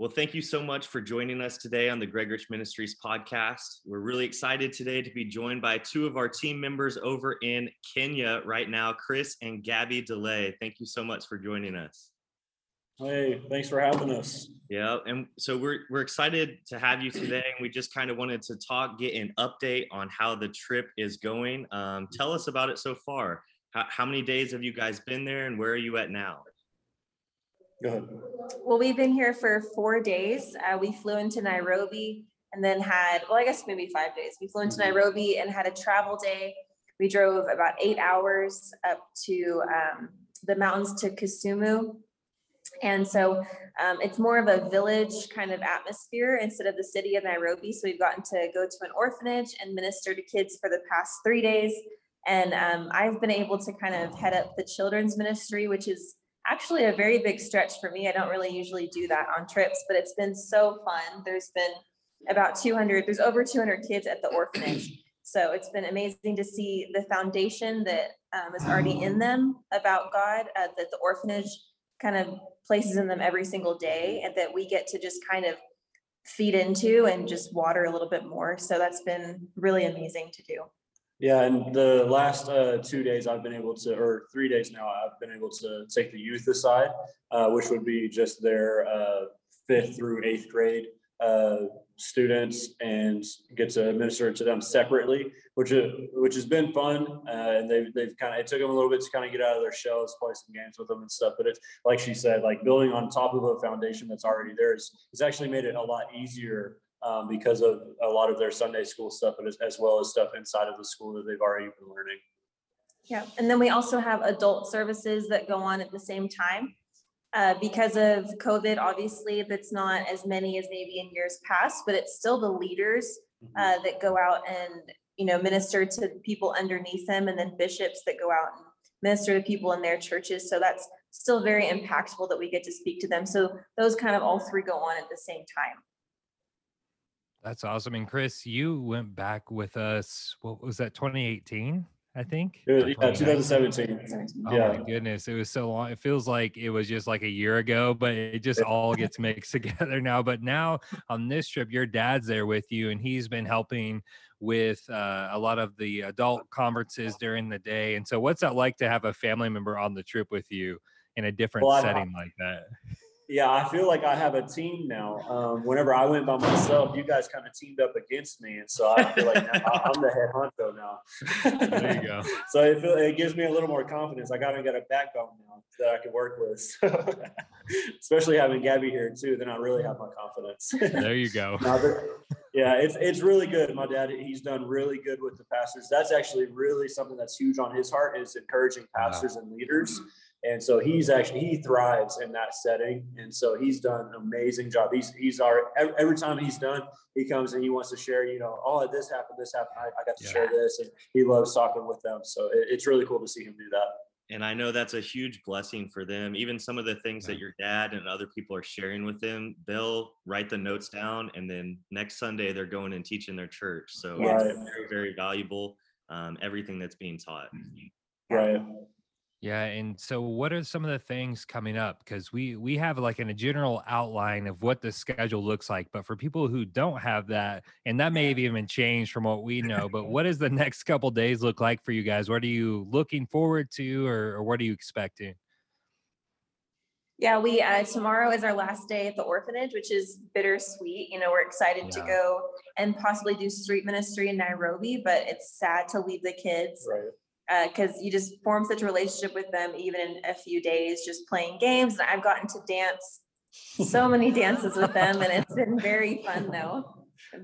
Well, thank you so much for joining us today on the Greg Rich Ministries podcast. We're really excited today to be joined by two of our team members over in Kenya right now, Chris and Gabby DeLay. Thank you so much for joining us. Hey, thanks for having us. Yeah, and so we're we're excited to have you today, and we just kind of wanted to talk, get an update on how the trip is going. Um, tell us about it so far. How, how many days have you guys been there, and where are you at now? Go ahead. Well, we've been here for four days. Uh, we flew into Nairobi and then had, well, I guess maybe five days. We flew into Nairobi and had a travel day. We drove about eight hours up to um, the mountains to Kisumu. And so um, it's more of a village kind of atmosphere instead of the city of Nairobi. So we've gotten to go to an orphanage and minister to kids for the past three days. And um, I've been able to kind of head up the children's ministry, which is actually a very big stretch for me. I don't really usually do that on trips, but it's been so fun. There's been about 200, there's over 200 kids at the orphanage. So it's been amazing to see the foundation that um, is already in them about God, uh, that the orphanage kind of places in them every single day, and that we get to just kind of feed into and just water a little bit more. So that's been really amazing to do. Yeah, and the last uh, two days I've been able to, or three days now, I've been able to take the youth aside, uh, which would be just their uh, fifth through eighth grade uh, students and get to administer to them separately, which uh, which has been fun. Uh, and they've they've kind of it took them a little bit to kind of get out of their shells, play some games with them and stuff. But it's like she said, like building on top of a foundation that's already there is it's actually made it a lot easier um, because of a lot of their Sunday school stuff, but as, as well as stuff inside of the school that they've already been learning. Yeah, and then we also have adult services that go on at the same time. Uh, because of COVID, obviously, that's not as many as maybe in years past, but it's still the leaders uh, that go out and, you know, minister to people underneath them and then bishops that go out and minister to people in their churches. So that's still very impactful that we get to speak to them. So those kind of all three go on at the same time. That's awesome. And Chris, you went back with us, what was that, 2018, I think? Yeah, yeah, 2017. Oh Yeah. my goodness, it was so long. It feels like it was just like a year ago, but it just all gets mixed together now. But now on this trip, your dad's there with you, and he's been helping with uh, a lot of the adult conferences during the day. And so, what's that like to have a family member on the trip with you in a different Well, setting like that? Yeah, I feel like I have a team now. Um, whenever I went by myself, you guys kind of teamed up against me, and so I feel like now I- I'm the head honcho now. There you go. So it, feel, it gives me a little more confidence. I gotta get a backbone now that I can work with. Especially having Gabby here too, then I really have my confidence. There you go. Yeah, it's it's really good. My dad, he's done really good with the pastors. That's actually really something that's huge on his heart is encouraging pastors and leaders. And so he's actually he thrives in that setting, and so he's done an amazing job. He's he's our every, every time he's done, he comes and he wants to share. You know, oh this happened, this happened. I, I got to share this, and he loves talking with them. So it, it's really cool to see him do that. And I know that's a huge blessing for them. Even some of the things that your dad and other people are sharing with them, they'll write the notes down, and then next Sunday they're going and teaching their church. So Yes. it's very, very valuable. Um, everything that's being taught. Right. Yeah, and so what are some of the things coming up? Because we we have like in a general outline of what the schedule looks like, but for people who don't have that, and that may have even changed from what we know, but what does the next couple days look like for you guys? What are you looking forward to, or, or what are you expecting? Yeah, we, uh, tomorrow is our last day at the orphanage, which is bittersweet. You know, we're excited to go and possibly do street ministry in Nairobi, but it's sad to leave the kids. Right. Uh, cause you just form such a relationship with them even in a few days, just playing games. And I've gotten to dance so many dances with them and it's been very fun though.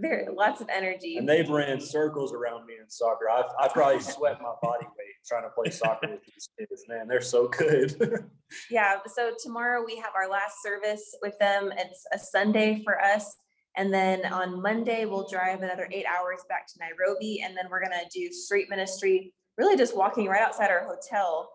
Very, lots of energy. And they've ran circles around me in soccer. I've, I probably sweat my body weight trying to play soccer with these kids. Man, they're so good. Yeah, so tomorrow we have our last service with them. It's a Sunday for us. And then on Monday, we'll drive another eight hours back to Nairobi. And then we're gonna do street ministry, really just walking right outside our hotel,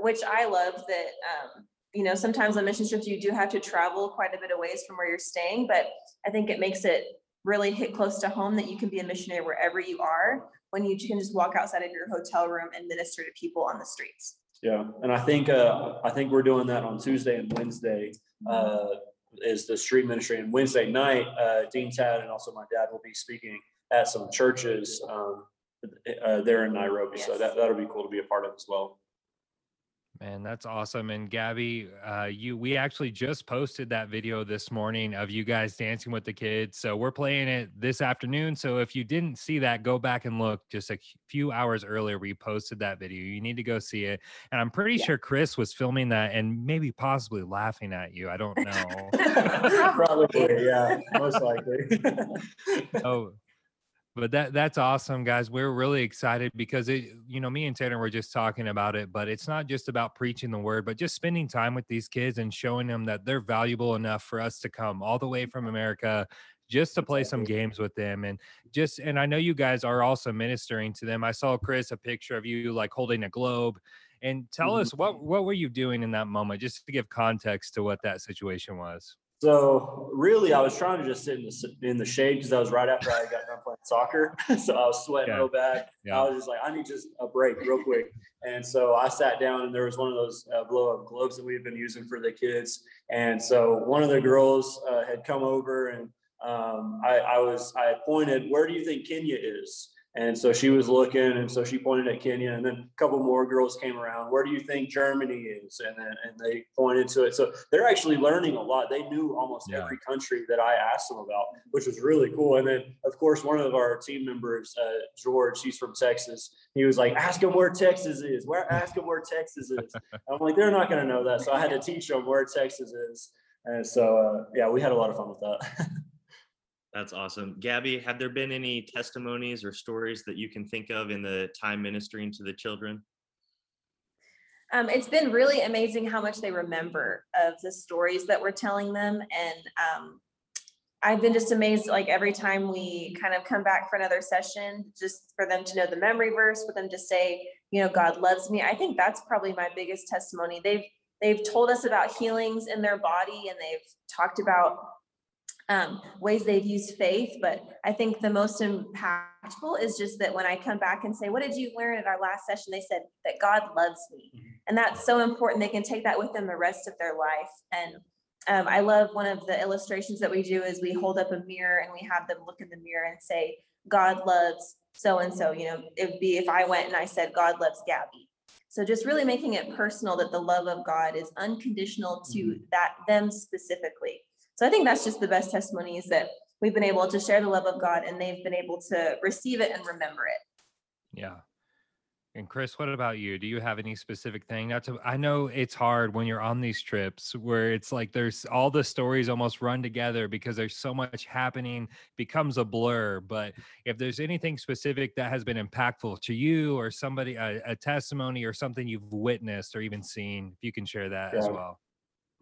which I love that, um, you know, sometimes on mission trips, you do have to travel quite a bit of ways from where you're staying, but I think it makes it really hit close to home that you can be a missionary wherever you are, when you can just walk outside of your hotel room and minister to people on the streets. Yeah, and I think, uh, I think we're doing that on Tuesday and Wednesday. Uh, is the street ministry. And Wednesday night, uh, Dean Tad and also my dad will be speaking at some churches um, uh, there in Nairobi. So that, that'll be cool to be a part of as well. Man, that's awesome. And Gabby, uh, you we actually just posted that video this morning of you guys dancing with the kids. So we're playing it this afternoon. So if you didn't see that, go back and look. Just a few hours earlier, we posted that video. You need to go see it. And I'm pretty Yeah. sure Chris was filming that and maybe possibly laughing at you. I don't know. Probably, yeah, most likely. oh but that that's awesome guys we're really excited because it you know me and tanner were just talking about it but it's not just about preaching the word but just spending time with these kids and showing them that they're valuable enough for us to come all the way from america just to play some games with them and just and i know you guys are also ministering to them. I saw chris a picture of you like holding a globe and tell Mhm. us what what were you doing in that moment just to give context to what that situation was So really, I was trying to just sit in the in the shade because that was right after I got done playing soccer. so I was sweating Yeah. real bad. Yeah. I was just like, I need just a break real quick. And so I sat down, and there was one of those uh, blow up globes that we've been using for the kids. And so one of the girls uh, had come over, and um, I, I was I pointed, "Where do you think Kenya is?" And so she was looking, and so she pointed at Kenya, and then a couple more girls came around. Where do you think Germany is? And then and they pointed to it. So they're actually learning a lot. They knew almost Yeah. every country that I asked them about, which was really cool. And then of course one of our team members, uh, George, he's from Texas. He was like, "Ask them where Texas is. Where ask them where Texas is." I'm like, they're not going to know that. So I had to teach them where Texas is. And so uh, yeah, we had a lot of fun with that. That's awesome. Gabby, have there been any testimonies or stories that you can think of in the time ministering to the children? Um, it's been really amazing how much they remember of the stories that we're telling them. And um, I've been just amazed, like every time we kind of come back for another session, just for them to know the memory verse, for them to say, you know, God loves me. I think that's probably my biggest testimony. They've they've told us about healings in their body and they've talked about um, ways they've used faith. But I think the most impactful is just that when I come back and say, What did you learn at our last session? They said that God loves me. And that's so important. They can take that with them the rest of their life. And um, I love one of the illustrations that we do is we hold up a mirror and we have them look in the mirror and say, God loves so and so. You know, it would be if I went and I said, God loves Gabby. So just really making it personal that the love of God is unconditional to that them specifically. So I think that's just the best testimony is that we've been able to share the love of God and they've been able to receive it and remember it. Yeah. And Chris, what about you? Do you have any specific thing? Not to, I know it's hard when you're on these trips where it's like there's all the stories almost run together because there's so much happening, becomes a blur. But if there's anything specific that has been impactful to you or somebody, a, a testimony or something you've witnessed or even seen, if you can share that as well.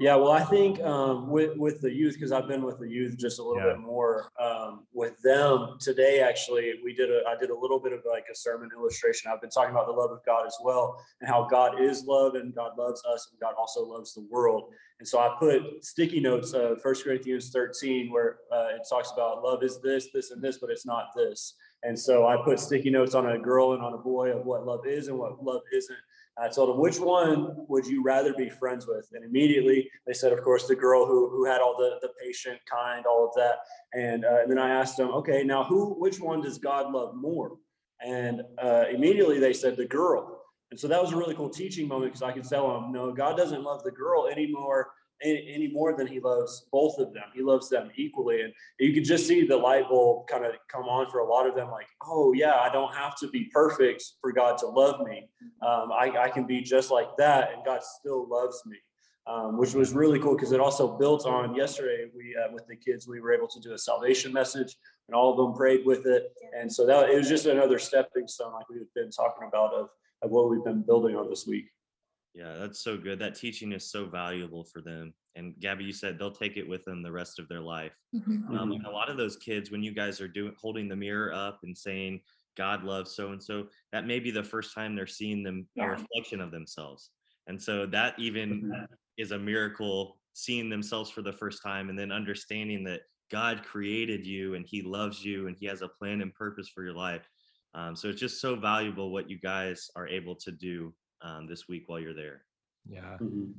Yeah, well, I think um, with with the youth because I've been with the youth just a little Yeah. bit more. Um, with them today, actually, we did a I did a little bit of like a sermon illustration. I've been talking about the love of God as well, and how God is love, and God loves us, and God also loves the world. And so I put sticky notes of First Corinthians thirteen, where uh, it talks about love is this, this, and this, but it's not this. And so I put sticky notes on a girl and on a boy of what love is and what love isn't. I told them, which one would you rather be friends with? And immediately they said, of course, the girl who, who had all the, the patient, kind, all of that. And, uh, and then I asked them, okay, now who, which one does God love more? And uh, immediately they said the girl. And so that was a really cool teaching moment because I could tell them, no, God doesn't love the girl anymore any, any more than he loves both of them. He loves them equally. And you could just see the light bulb kind of come on for a lot of them like, oh, yeah, I don't have to be perfect for God to love me. Um, I, I can be just like that, and God still loves me. Um, which was really cool because it also built on yesterday. We uh, with the kids, we were able to do a salvation message, and all of them prayed with it. And so that it was just another stepping stone, like we've been talking about, of, of what we've been building on this week. Yeah, that's so good. That teaching is so valuable for them. And Gabby, you said they'll take it with them the rest of their life. Um, and a lot of those kids, when you guys are doing holding the mirror up and saying God loves so and so, that may be the first time they're seeing them a reflection of themselves. And so that even is a miracle, seeing themselves for the first time and then understanding that God created you and He loves you and He has a plan and purpose for your life. Um, so it's just so valuable what you guys are able to do um, this week while you're there. Yeah. Mhm.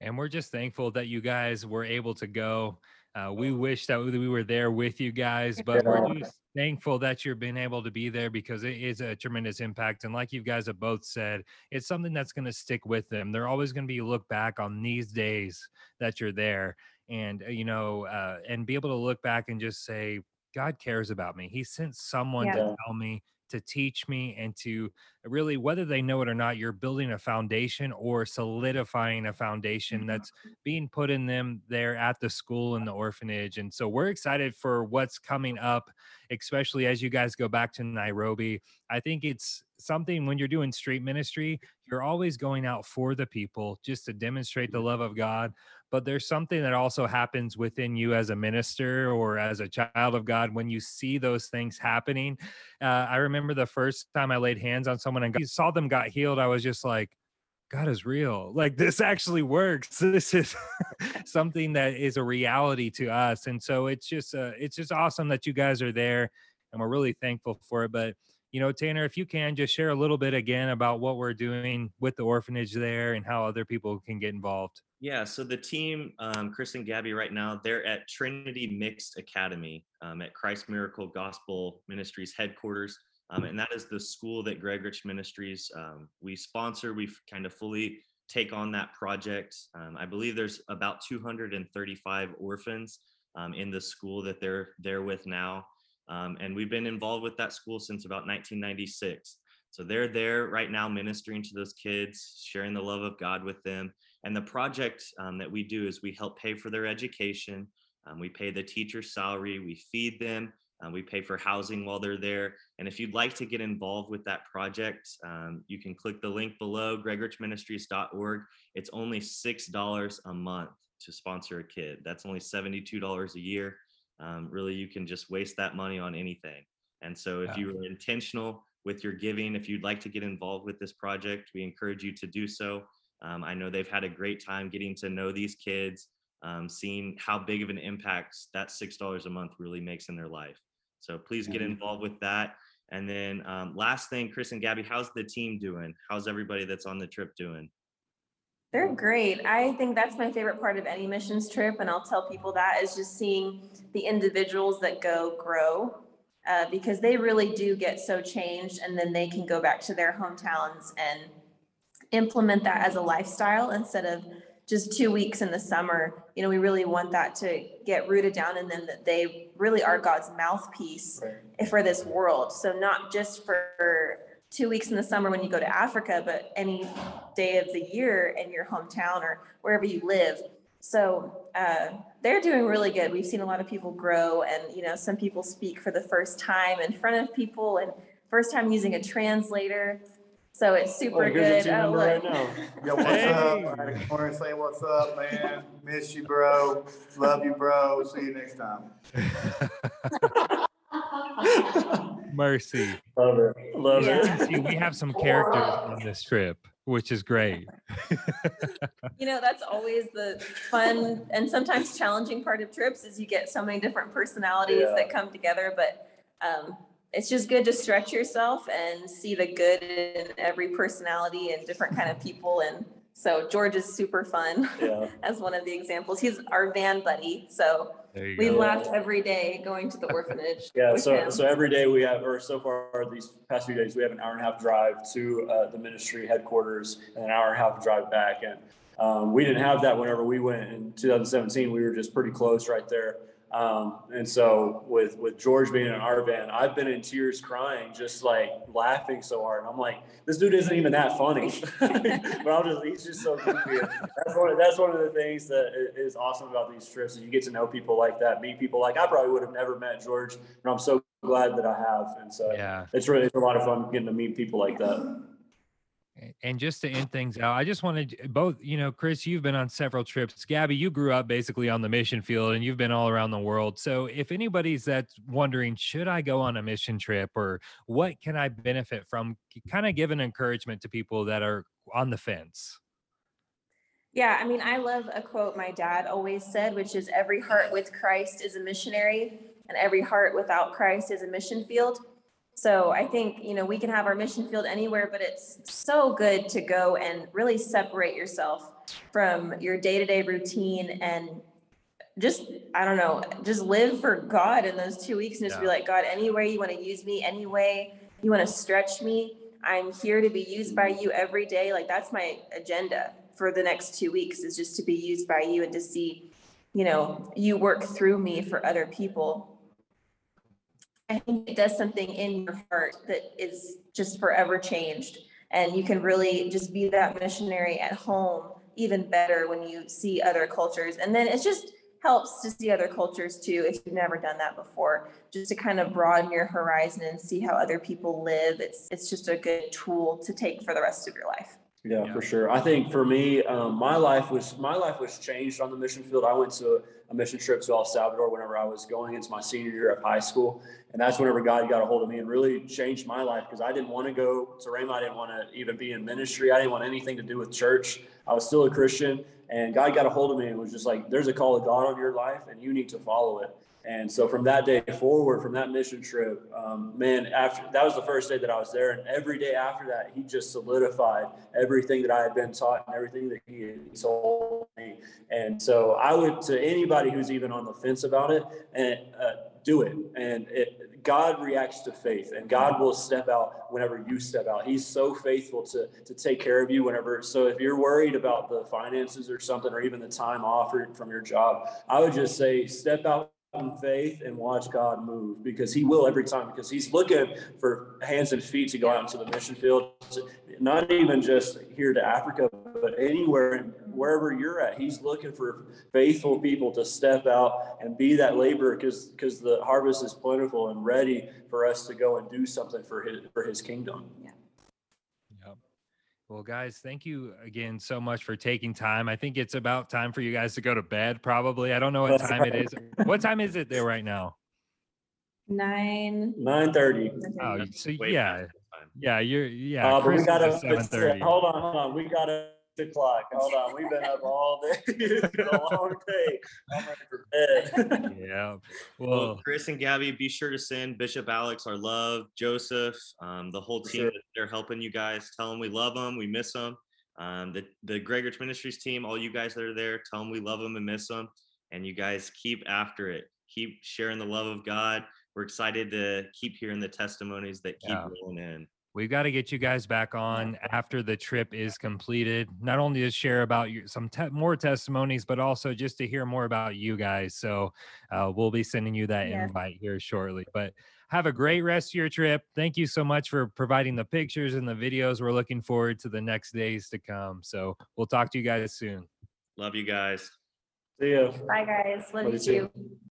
And we're just thankful that you guys were able to go. Uh, we wish that we were there with you guys, but we're just thankful that you've been able to be there because it is a tremendous impact. And like you guys have both said, it's something that's going to stick with them. They're always going to be look back on these days that you're there and, uh, you know, uh, and be able to look back and just say, God cares about me. He sent someone to tell me, to teach me, and to really, whether they know it or not, you're building a foundation or solidifying a foundation mm-hmm. that's being put in them there at the school and the orphanage. And so we're excited for what's coming up, especially as you guys go back to Nairobi. I think it's something when you're doing street ministry, you're always going out for the people just to demonstrate the love of God. But there's something that also happens within you as a minister or as a child of God when you see those things happening. Uh, I remember the first time I laid hands on someone and got, saw them got healed, I was just like, God is real. Like this actually works. This is something that is a reality to us. And so it's just uh, it's just awesome that you guys are there and we're really thankful for it. But you know, Tanner, if you can just share a little bit again about what we're doing with the orphanage there and how other people can get involved. Yeah, so the team, um, Chris and Gabby, right now, they're at Trinity Mixed Academy um, at Christ Miracle Gospel Ministries headquarters. Um, and that is the school that Greg Rich Ministries um, we sponsor. We kind of fully take on that project. Um, I believe there's about 235 orphans um, in the school that they're there with now. Um, and we've been involved with that school since about 1996. So they're there right now ministering to those kids, sharing the love of God with them. And the project um, that we do is we help pay for their education. We pay the teacher's salary, we feed them, um, we pay for housing while they're there. And if you'd like to get involved with that project, um, you can click the link below, gregrichministries.org. It's only $6 a month to sponsor a kid. That's only $72 a year. Um, really, you can just waste that money on anything. And so, if Yeah. you are intentional with your giving, if you'd like to get involved with this project, we encourage you to do so. Um, I know they've had a great time getting to know these kids, um, seeing how big of an impact that $6 a month really makes in their life. So please get involved with that. And then um, last thing, Chris and Gabby, how's the team doing? How's everybody that's on the trip doing? They're great. I think that's my favorite part of any missions trip, and I'll tell people that is just seeing the individuals that go grow, uh, because they really do get so changed, and then they can go back to their hometowns and implement that as a lifestyle instead of just two weeks in the summer. You know, we really want that to get rooted down in them that they really are God's mouthpiece for this world. So not just for two weeks in the summer when you go to Africa, but any day of the year in your hometown or wherever you live. So uh, they're doing really good. We've seen a lot of people grow, and you know, some people speak for the first time in front of people and first time using a translator. So it's Oh, super here's good. Oh, look. right. Yo, what's Hey. up? I just want to say what's up, man. Miss you, bro. Love you, bro. See you next time. Mercy. Love it. Love Yeah. it. See, we have some characters on this trip, which is great. You know, that's always the fun and sometimes challenging part of trips is you get so many different personalities Yeah. that come together, but um, it's just good to stretch yourself and see the good in every personality and different kind of people. And so George is super fun Yeah. as one of the examples. He's our van buddy. So we go. laughed every day going to the orphanage. Yeah, so, him. so every day we have, or so far these past few days, we have an hour and a half drive to uh, the ministry headquarters and an hour and a half drive back. And um, we didn't have that whenever we went in 2017. We were just pretty close right there. Um, and so with with George being in our van, I've been in tears crying, just like laughing so hard. And I'm like, this dude isn't even that funny, but I'll just he's just so goofy. That's one of, that's one of the things that is awesome about these trips is you get to know people like that, meet people like I probably would have never met George, and I'm so glad that I have. And so Yeah. it's really it's a lot of fun getting to meet people like that. And just to end things out, I just wanted both, you know, Chris, you've been on several trips. Gabby, you grew up basically on the mission field and you've been all around the world. So if anybody's that's wondering, should I go on a mission trip or what can I benefit from? Kind of give an encouragement to people that are on the fence. Yeah, I mean, I love a quote my dad always said, which is every heart with Christ is a missionary and every heart without Christ is a mission field. So I think, you know, we can have our mission field anywhere, but it's so good to go and really separate yourself from your day-to-day routine and just, I don't know, just live for God in those two weeks and just be like, God, any way you want to use me, any way you want to stretch me, I'm here to be used by you every day. Like that's my agenda for the next two weeks is just to be used by you and to see, you know, you work through me for other people. I think it does something in your heart that is just forever changed. And you can really just be that missionary at home even better when you see other cultures. And then it just helps to see other cultures too, if you've never done that before, just to kind of broaden your horizon and see how other people live. It's, it's just a good tool to take for the rest of your life. Yeah, Yeah. for sure. I think for me, um, my life was my life was changed on the mission field. I went to a mission trip to El Salvador whenever I was going into my senior year of high school, and that's whenever God got a hold of me and really changed my life because I didn't want to go to Rhema. I didn't want to even be in ministry. I didn't want anything to do with church. I was still a Christian, and God got a hold of me and was just like, "There's a call of God on your life, and you need to follow it." And so from that day forward, from that mission trip, um, man, after that was the first day that I was there, and every day after that, he just solidified everything that I had been taught and everything that he had told me. And so I would to anybody who's even on the fence about it, and uh, do it. And it, God reacts to faith, and God will step out whenever you step out. He's so faithful to to take care of you whenever. So if you're worried about the finances or something, or even the time offered from your job, I would just say step out in faith and watch God move because he will every time because he's looking for hands and feet to go out into the mission field not even just here to Africa but anywhere wherever you're at he's looking for faithful people to step out and be that laborer because because the harvest is plentiful and ready for us to go and do something for his for his kingdom Yep. Well, guys, thank you again so much for taking time. I think it's about time for you guys to go to bed, probably. I don't know what That's time it is. What time is it there right now? Nine. 9:30 Oh, That's so yeah, past the time. yeah, you're yeah. uh, but we got is to hold on hold on we got to o'clock hold on we've been up all day it's been a long day i'm ready for bed Yeah. Well, Well, Chris and Gabby, be sure to send Bishop Alex our love, Joseph, um, the whole team sure. that they're helping you guys. Tell them we love them, we miss them. Um, the the Greg Rich Ministries team, all you guys that are there, tell them we love them and miss them. And you guys keep after it. Keep sharing the love of God. We're excited to keep hearing the testimonies that keep Yeah. rolling in. We've got to get you guys back on after the trip is completed. Not only to share about your, some te- more testimonies, but also just to hear more about you guys. So uh, we'll be sending you that Yeah. invite here shortly. But have a great rest of your trip. Thank you so much for providing the pictures and the videos. We're looking forward to the next days to come. So we'll talk to you guys soon. Love you guys. see ya Bye, guys. Love Love you you too. too.